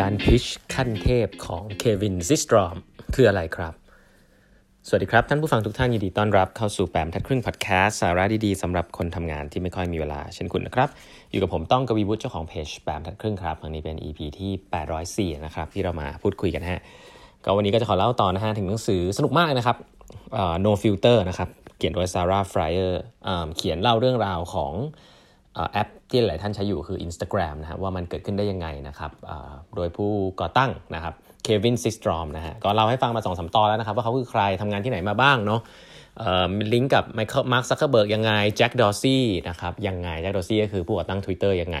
การ pitch ขั้นเทพของ Kevin Systrom คืออะไรครับ สวัสดีครับ ท่านผู้ฟังทุกท่านยินดีต้อนรับเข้าสู่แปดบรรทัดครึ่งพอดแคสต์สาระดีๆสำหรับคนทำงานที่ไม่ค่อยมีเวลาเช่นคุณนะครับ อยู่กับผมต้องกวีวุฒิเจ้าของเพจแปดบรรทัดครึ่งครับวันนี้เป็น EP ที่ 804 นะครับ ที่เรามาพูดคุยกันฮะก็วันนี้ก็จะขอเล่าต่อนะฮะถึงหนังสือสนุกมากนะครับ No Filter นะครับเขียนโดย Sarah Frier เขียนเล่าเรื่องราวของ แอปที่หลายท่านใช้อยู่คือ Instagram นะฮะว่ามันเกิดขึ้นได้ยังไงนะครับโดยผู้ก่อตั้งนะครับเควินซิสตรอมนะฮะก็เล่าให้ฟังมาสองสามตอนแล้วนะครับ ว่าเขาคือใครทำงานที่ไหนมาบ้างเนาะลิงก์กับไมเคิลมาร์คซักเคอร์เบิร์กยังไงแจ็คดอซี่นะครับยังไงแจ็คดอซี่ก็คือผู้ก่อตั้ง Twitter ยังไง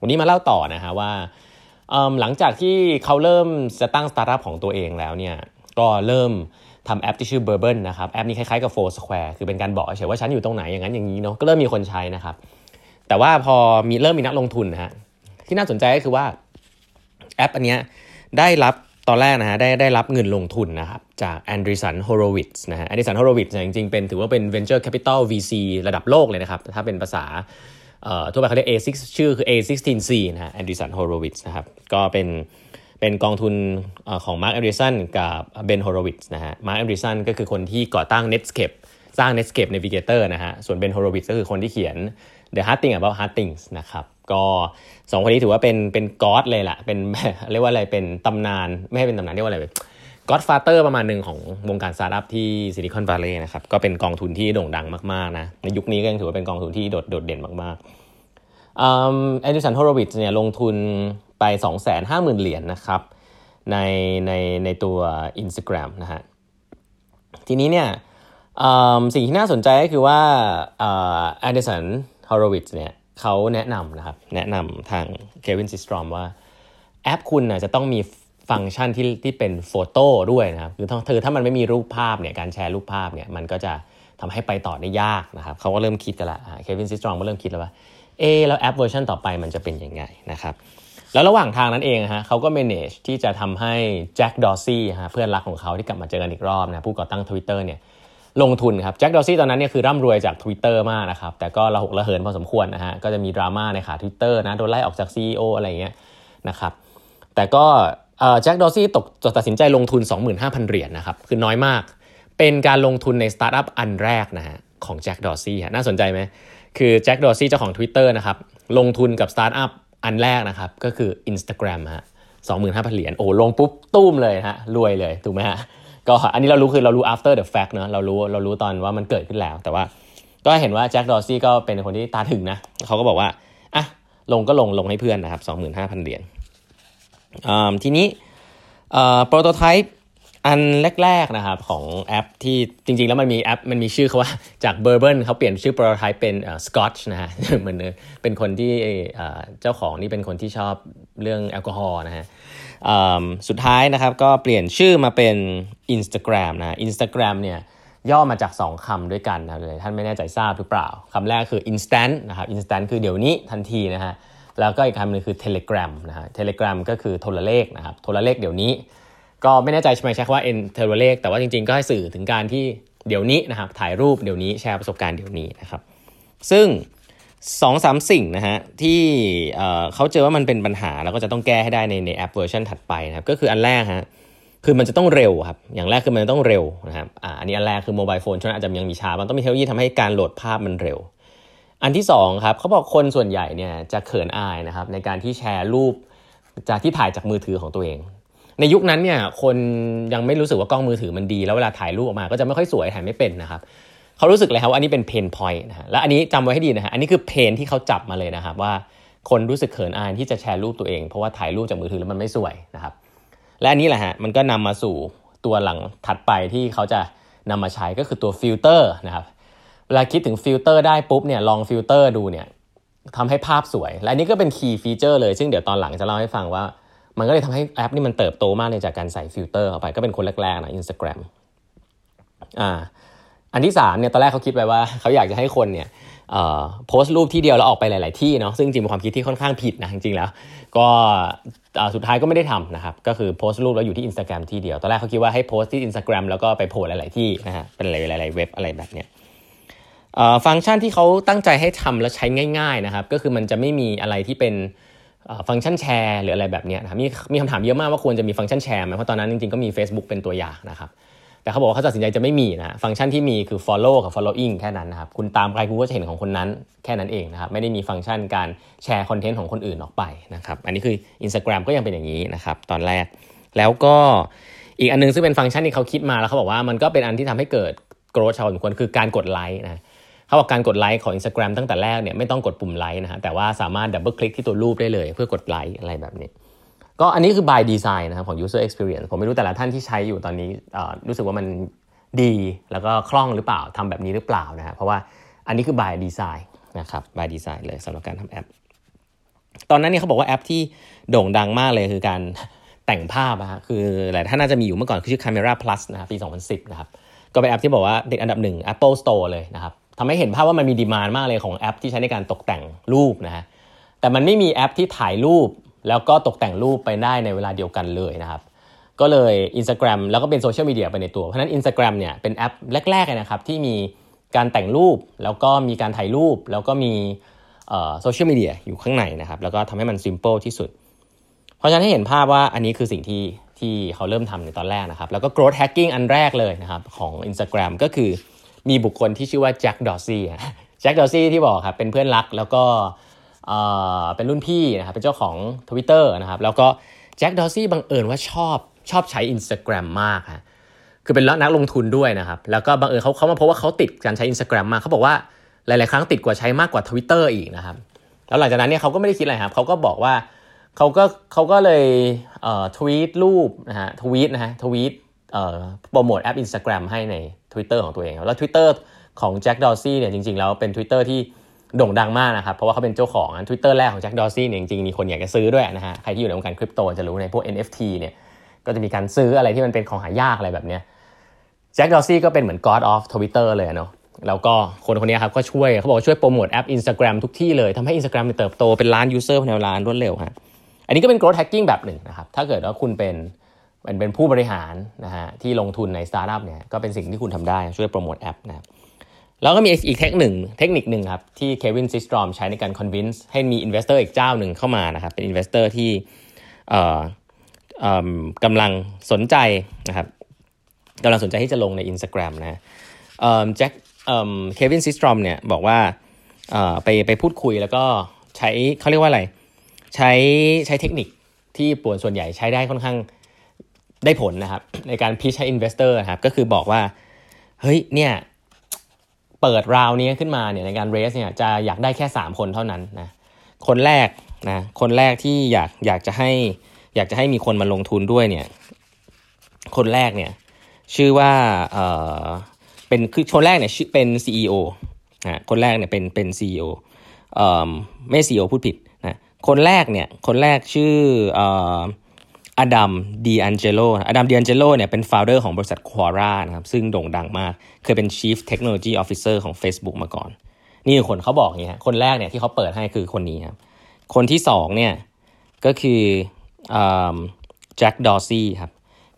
วันนี้มาเล่าต่อนะฮะว่าหลังจากที่เขาเริ่มจะตั้งสตาร์ทอัพของตัวเองแล้วเนี่ยก็เริ่มทำแอปที่ชื่อ b u r b o n นะครับ แอปนี้คล้ายๆกับ Foursquare คือเป็นการบอกเฉยว่าฉันอยู่ตรงไหนอย่างนั้นอย่างนี้เนาะก็เริ่มมีคนใช้นะครับ แต่ว่าพอมีเริ่มมีนักลงทุนนะฮะที่น่าสนใจก็คือว่าแอปอันนี้ได้รับตอนแรกนะฮะได้ได้รับเงินลงทุนนะครับจากแอนดริสันโฮโรวิตส์นะฮะแอนดริสันโฮโรวิตส์จริงๆ เป็นถือว่าเป็น venture capital VC ระดับโลกเลยนะครับ ถ้าเป็นภาษาทั่วไปเขาเรียก A6 ชื่อคือ A16Z นะฮะแอนดริสันโฮโรวิตส์นะครับก็เป็นเป็นกองทุนของมาร์คแอนดริสันกับเบนโฮโรวิตส์นะฮะมาร์คแอนดริสันก็คือคนที่ก่อตั้ง Netscape สร้าง Netscape Navigator นะฮะส่วนเบนโฮโรวิตส์ก็คือคนที่เขียน The Hard Thing About Hard Things นะครับก็สองคนนี้ถือว่าเป็นเป็น God เลยแหละเป็นเรียกว่าอะไรเป็นตำนาน ไม่ให้เป็นตำนานเรียกว่าอะไร Godfather ประมาณหนึ่งของวงการสตาร์ทอัพที่ซิลิคอนวัลเลย์นะครับก็เป็นกองทุนที่โด่งดังมากๆนะในยุคนี้ก็ยังถือว่าเป็นกองทุนที่โดดโดดเด่นมากๆแอนดิสันโฮโรวิชเนี่ยลงทุนไป 250,000 เหรียญนนะครับในในในตัว Instagram นะฮะทีนี้เนี่ยสิ่งที่น่าสนใจก็คือว่าแอนเดิสัน ฮอร์วิตเนี่ยเขาแนะนำนะครับ แนะนำทางเควินซิสตรอมว่าแอปคุณนะจะต้องมีฟังก์ชันที่ที่เป็น photo ด้วยนะครับคือถ้าเธอถ้ามันไม่มีรูปภาพเนี่ยการแชร์รูปภาพเนี่ยมันก็จะทำให้ไปต่อได้ยากนะครับเขาก็เริ่มคิดกันละเควินซิสตรอมก็เริ่มคิดแล้วว่าเอแล้วแอปเวอร์ชันต่อไปมันจะเป็นยังไงนะครับแล้วระหว่างทางนั้นเองฮะเขาก็ manage ที่จะทำให้แจ็คดอซี่ฮะเพื่อนรักของเขาที่กลับมาเจอกันอีกรอบนะผู้ก่อตั้ง Twitter เนี่ย ลงทุนครับแจ็คดอซี่ตอนนั้นเนี่ยคือร่ำรวยจาก Twitter มากนะครับแต่ก็ระหกระเหินพอสมควรนะฮะก็จะมีดราม่าในขา Twitter นะโดนไล่ออกจาก CEO อะไรเงี้ยนะครับแต่ก็แจ็คดอซี่ตกตัดสินใจลงทุน 25,000 เหรียญนนะครับคือน้อยมาก เป็นการลงทุนในสตาร์ทอัพอันแรกนะฮะของแจ็คดอซี่น่าสนใจไหมคือแจ็คดอซี่เจ้าของ Twitter นะครับลงทุนกับสตาร์ทอัพอันแรกนะครับก็คือ Instagram ฮะ25,000 เหรียญโอ้ลงปุ๊บตุ้มเลยฮะรวยเลยถูกไหมฮะ ก็อันนี้เรารู้คือเรารู้ after the fact เนะเรารู้เรารู้ตอนว่ามันเกิดขึ้นแล้ว แต่ว่าก็เห็นว่าแจ็คดอซี่ก็เป็นคนที่ตาถึงนะเขาก็บอกว่าอะลงก็ลงลงให้เพื่อนนะครับ 25,000 เหรียญทีนี้ prototype อันแรกๆนะครับของแอปที่จริงๆ แล้วมันมีแอปมันมีชื่อเขาว่าจากเบอร์เบิร์นเขาเปลี่ยนชื่อโปรโตไทป์เป็นสกอตช์นะฮะเหมือนเป็นคนที่เจ้าของนี่เป็นคนที่ชอบเรื่องแอลกอฮอล์นะฮะสุดท้ายนะครับก็เปลี่ยนชื่อมาเป็น Instagram นะ Instagram เนี่ยย่อมาจาก 2คำด้วยกันนะเลยท่านไม่แน่ใจทราบหรือเปล่าคำแรกคือ instant นะครับ instant คือเดี๋ยวนี้ทันทีนะฮะแล้วก็อีกคำหนึ่งคือ telegram นะฮะ telegram ก็คือโทรเลขนะครับโทรเลขเดี๋ยวนี้ ก็ไม่แน่ใจใช่ไหมใช้คำว่า n โทรเลขแต่ว่าจริงๆ ก็ให้สื่อถึงการที่เดี๋ยวนี้นะครับถ่ายรูปเดี๋ยวนี้แชร์ประสบการณ์เดี๋ยวนี้นะครับ ซึ่งสองสามสิ่งนะฮะที่เขาเจอว่ามันเป็นปัญหาแล้วก็จะต้องแก้ให้ได้ในในแอปเวอร์ชันถัดไปนะครับก็คืออันแรกฮะคือมันจะต้องเร็วครับอย่างแรกคือมันต้องเร็วนะครับอ่าอันนี้อันแรกคือ mobile phone ช่วงอาจจะยังมีช้ามันต้องมีเทคโนโลยีทำให้การโหลดภาพมันเร็ว อันที่2ครับเขาบอกคนส่วนใหญ่เนี่ยจะเขินอายนะครับในการที่แชร์รูปจากที่ถ่ายจากมือถือของตัวเอง ในยุคนั้นเนี่ยคนยังไม่รู้สึกว่ากล้องมือถือมันดี แล้วเวลาถ่ายรูปออกมาก็จะไม่ค่อยสวยถ่ายไม่เป็นนะครับเขารู้สึกเลยครับว่าอันนี้เป็น pain point นะฮะและอันนี้จำไว้ให้ดีนะฮะอันนี้คือ pain ที่เขาจับมาเลยนะครับว่าคนรู้สึกเขินอายที่จะแชร์รูปตัวเอง เพราะว่าถ่ายรูปจากมือถือแล้วมันไม่สวยนะครับและอันนี้แหละฮะมันก็นำมาสู่ตัวหลังถัดไปที่เขาจะนำมาใช้ก็คือตัวฟิลเตอร์นะครับเวลาคิดถึงฟิลเตอร์ได้ปุ๊บเนี่ยลองฟิลเตอร์ดูเนี่ยทำให้ภาพสวย และอันนี้ก็เป็น key feature เลย ซึ่งเดี๋ยวตอนหลังจะเล่าให้ฟังว่า มันก็เลยทำให้แอปนี่มันเติบโตมากเลยจากการใส่ฟิลเตอร์เข้าไป ก็เป็นคนแรกๆนะอินสตาแกรมอ่าอันที่3เนี่ยตอนแรกเขาคิดไปว่าเขาอยากจะให้คนเนี่ยโพสต์รูปที่เดียวแล้วออกไปหลาย ๆ ที่เนาะซึ่งจริงเป็นความคิดที่ค่อนข้างผิดนะจริงๆแล้ว ก็สุดท้ายก็ไม่ได้ทำนะครับก็คือโพสต์รูปแล้วอยู่ที่ Instagram ที่เดียว ตอนแรกเขาคิดว่าให้โพสต์ที่ Instagram แล้วก็ไปโพสหลาย ๆ ที่นะฮะเป็นหลาย ๆ เว็บอะไรแบบเนี้ยฟังก์ชันที่เขาตั้งใจให้ทำแล้วใช้ง่าย ๆ นะครับก็คือมันจะไม่มีอะไรที่เป็น ฟังก์ชันแชร์หรืออะไรแบบนี้นะมีมีคำถามเยอะมากว่าควรจะมีฟังก์ชันแชร์ไหมเพราะตอนนั้นจริงๆก็มี Facebook เป็นตัวอย่างนะครับแต่เขาบอกว่าเขาตัดสินใจจะไม่มีนะฟังก์ชันที่มีคือ follow กับ following แค่นั้นนะครับคุณตามใครคุณก็จะเห็นของคนนั้นแค่นั้นเองนะครับไม่ได้มีฟังก์ชันการแชร์คอนเทนต์ของคนอื่นออกไปนะครับอันนี้คือ Instagram ก็ยังเป็นอย่างนี้นะครับตอนแรก แล้วก็อีกอันนึงซึ่งเป็นฟังก์ชันที่เขาคิดมาแล้วเขาบอกว่ามันก็เป็นอันที่ทำให้เกิด growth พอสมควรคือการกดไลค์นะ เขาบอกการกดไลค์ของ Instagram ตั้งแต่แรกเนี่ยไม่ต้องกดปุ่มไลค์นะฮะแต่ว่าสามารถ double click ที่ตัวรูปได้เลย เพื่อกดไลค์อะไรแบบนี้ ก็อันนี้คือ by design นะครับของ user experience ผมไม่รู้แต่ละท่านที่ใช้อยู่ตอนนี้รู้สึกว่ามันดีแล้วก็คล่องหรือเปล่าทำแบบนี้หรือเปล่านะฮะเพราะว่าอันนี้คือ by design นะครับ by design เลยสำหรับการทำแอป ตอนนั้นเนี่ยเขาบอกว่าแอปที่โด่งดังมากเลยคือการแต่งภาพนะฮะคือหลายท่านน่าจะมีอยู่เมื่อก่อนคือชื่อ Camera Plus นะครับปี 2010 นะครับก็เป็นแอปที่บอกว่าติดอันดับหนึ่ง Apple Store เลยนะครับ ทำให้เห็นภาพว่ามันมี demand มากเลยของแอปที่ใช้ในการตกแต่งรูปนะฮะแต่มันไม่มีแอปที่ถ่ายรูป แล้วก็ตกแต่งรูปไปได้ในเวลาเดียวกันเลยนะครับก็เลย Instagram แล้วก็เป็นโซเชียลมีเดียไปในตัว เพราะนั้น Instagram เนี่ยเป็นแอปแรกๆนะครับที่มีการแต่งรูป แล้วก็มีการถ่ายรูป แล้วก็มีโซเชียลมีเดียอยู่ข้างในนะครับแล้วก็ทำให้มัน simple ที่สุด เพราะฉะนั้นให้เห็นภาพว่าอันนี้คือสิ่งที่ที่เขาเริ่มทำในตอนแรกนะครับแล้วก็ growth hacking อันแรกเลยนะครับของ Instagram ก็คือ มีบุคคลที่ชื่อว่าแจ็คดอซี่แจ็คดอซี่ที่บอกครับเป็นเพื่อนรักแล้วก็เป็นรุ่นพี่นะครับเป็นเจ้าของ Twitter นะครับแล้วก็แจ็คดอซี่บังเอิญว่าชอบชอบใช้ Instagram มากฮะคือเป็นนักลงทุนด้วยนะครับ แล้วก็บังเอิญเขาเขามาพบว่าเขาติดการใช้ Instagram มากเขาบอกว่าหลาย ๆ ครั้งติดกว่าใช้มากกว่า Twitter อีกนะครับ แล้วหลังจากนั้นเนี่ยเขาก็ไม่ได้คิดอะไรครับเขาก็บอกว่าเขาก็เขาก็เลยเอ่อทวีตรูปนะฮะทวีตนะฮะทวีตเอ่อโปรโมทแอป Instagram ให้ใน Twitter ของตัวเองแล้ว Twitter ของแจ็คดอซี่เนี่ยจริงๆแล้วเป็น Twitter ที่โด่งดังมากนะครับ เพราะว่าเขาเป็นเจ้าของทวิตเตอร์แรกของแจ็คดอซี่เนี่ยจริงๆมีคนอยากจะซื้อด้วยนะฮะใครที่อยู่ในวงการคริปโตจะรู้ในพวก NFT เนี่ยก็จะมีการซื้ออะไรที่มันเป็นของหายากอะไรแบบเนี้ย Jack Dorsey ก็เป็นเหมือน God of Twitter เลยเนาะแล้วก็คนคนนี้ครับก็ช่วยเขาบอกช่วยโปรโมทแอป Instagram ทุกที่เลยทำให้ Instagram เติบโตเป็นล้าน user ภายในล้านรวดเร็วฮะอันนี้ก็เป็น growth hacking แบบหนึ่งนะครับถ้าเกิดว่าคุณเป็น เป็นเป็นผู้บริหารนะฮะที่ลงทุนในสตาร์ทอัพเนี่ยก็เป็นสิ่งที่คุณทำได้ช่วยโปรโมทแอปนะแล้วก็มีอีกเทคนิคเทคนิคหนึ่งครับ ที่ Kevin Systrom ใช้ในการ convince ให้มี investor อีกเจ้าหนึ่งเข้ามานะครับ เป็น investor ที่กำลังสนใจนะครับกำลังสนใจที่จะลงใน Instagram นะแจ็ค Kevin Systrom เนี่ยบอกว่าไปไปพูดคุยแล้วก็ใช้เขาเรียกว่าอะไร ใช้ใช้เทคนิคที่ปวนส่วนใหญ่ใช้ได้ค่อนข้าง ได้ผลนะครับ ในการ pitch ให้ investor ครับก็คือบอกว่า เฮ้ยเนี่ยเปิดราวนี้ขึ้นมาเนี่ยในการ raise เนี่ยจะอยากได้แค่ 3 คนเท่านั้นนะคนแรกนะคนแรกที่อยากอยากจะให้อยากจะให้มีคนมาลงทุนด้วยเนี่ยคนแรกเนี่ยชื่อว่าเออเป็นคือคนแรกเนี่ยชื่อเป็น CEO นะคนแรกเนี่ยเป็นเป็น CEO เอ่อไม่ CEO พูดผิดนะคนแรกเนี่ยคนแรกชื่อเอ่อ อดัมดีอันเจโลอดัมดีอันเจโลเนี่ยเป็น founder ของบริษัทควาร่านะครับซึ่งโด่งดังมาก เคยเป็น chief technology officer ของ Facebook มาก่อน นี่คือคนเขาบอกอย่างนี้คนแรกเนี่ยที่เขาเปิดให้คือคนนี้ครับคนที่สองเนี่ยก็คือ Jack Dorsey ครับ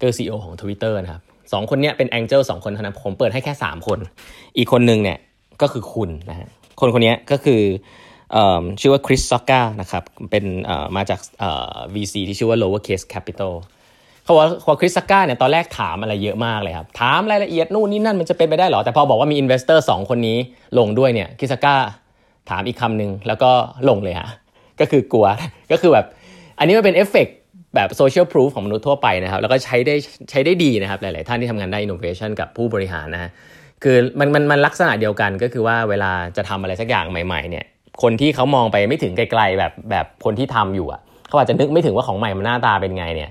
ก็คือของ Twitter นะครับสองคนเนี้ยเป็น angel สองคนเท่านั้นผมเปิดให้แค่ 3 คน อีกคนหนึ่งเนี่ยก็คือคุณนะฮะคนคนนี้ก็คือ ชื่อว่า Chris Sacca นะครับเป็นมาจาก VC ที่ชื่อว่า Lowercase Capital เขาบอกว่า Chris Sacca เนี่ยตอนแรกถามอะไรเยอะมากเลยครับถามรายละเอียดนู่นนี่นั่นมันจะเป็นไปได้หรอ แต่พอบอกว่ามี investor สองคนนี้ลงด้วยเนี่ย Chris Sacca ถามอีกคำหนึ่งแล้วก็ลงเลยฮะก็คือกลัวก็คือแบบอันนี้มันเป็นเอฟเฟกแบบ social proof ของมนุษย์ทั่วไปนะครับ แล้วก็ใช้ได้ใช้ได้ดีนะครับ หลาย ๆ ท่านที่ทำงานได้อินโนเวชันกับผู้บริหารนะฮะคือมันมันมันลักษณะเดียวกันก็คือว่าเวลาจะทำอะไรสักอย่างใหม่ ๆ เนี่ย คนที่เขามองไปไม่ถึงไกลๆแบบแบบคนที่ทำอยู่อะเขาอาจจะนึกไม่ถึงว่าของใหม่มันหน้าตาเป็นไงเนี่ย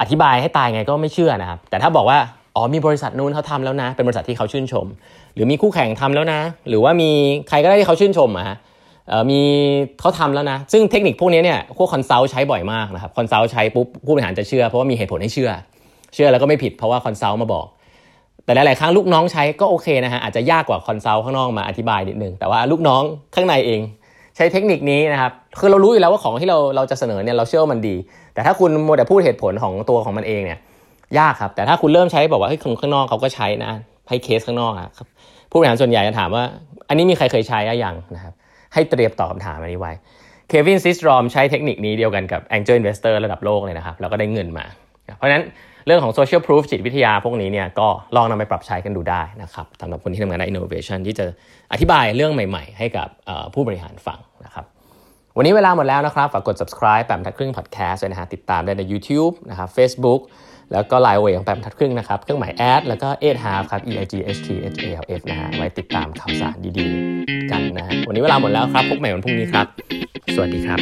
อธิบายให้ตายไงก็ไม่เชื่อนะครับ แต่ถ้าบอกว่าอ๋อมีบริษัทนู้นเขาทำแล้วนะ เป็นบริษัทที่เขาชื่นชม หรือมีคู่แข่งทำแล้วนะ หรือว่ามีใครก็ได้ที่เขาชื่นชมอะฮะมีเขาทำแล้วนะ ซึ่งเทคนิคพวกนี้เนี่ยพวก consult ใช้บ่อยมากนะครับ consult ใช้ปุ๊บผู้บริหารจะเชื่อเพราะว่ามีเหตุผลให้เชื่อ เชื่อแล้วก็ไม่ผิดเพราะว่า consult มาบอก แต่หลาย ๆ ครั้งลูกน้องใช้ก็โอเคนะฮะอาจจะยากกว่า consult ข้างนอกมาอธิบายนิดนึงแต่ว่าลูกน้องข้างในเองใช้เทคนิคนี้นะครับคือเรารู้อยู่แล้วว่าของที่เราเราจะเสนอเนี่ยเราเชื่อว่ามันดี แต่ถ้าคุณมัวแต่พูดเหตุผลของตัวของมันเองเนี่ยยากครับ แต่ถ้าคุณเริ่มใช้บอกว่าเฮ้ยคนข้างนอกเขาก็ใช้นะให้เคสข้างนอกครับผู้บริหารส่วนใหญ่จะถามว่า อันนี้มีใครเคยใช้ยังนะครับให้เตรียมตอบคำถามอันนี้ไว้ Kevin Systrom ใช้เทคนิคนี้เดียวกันกับ Angel Investor ระดับโลกเลยนะครับแล้วก็ได้เงินมา เพราะฉะนั้น เรื่องของ Social Proof จิตวิทยาพวกนี้เนี่ยก็ลองนำไปปรับใช้กันดูได้นะครับสำหรับคนที่ทำงานใน Innovation ที่จะอธิบายเรื่องใหม่ๆ ให้กับผู้บริหารฟังนะครับวันนี้เวลาหมดแล้วนะครับฝากกด subscribe แปมทัดครึ่ง podcast ด้วยนะฮะติดตามได้ใน YouTube นะครับ Facebook แล้วก็ Line เวของแปมทัดครึ่งนะครับ เครื่องหมายแอดแล้วก็8 half ครับ e i g h t h a l f นะฮะไว้ติดตามข่าวสารดีๆ กันนะฮะวันนี้เวลาหมดแล้วครับพบใหม่วันพรุ่งนี้ครับ สวัสดีครับ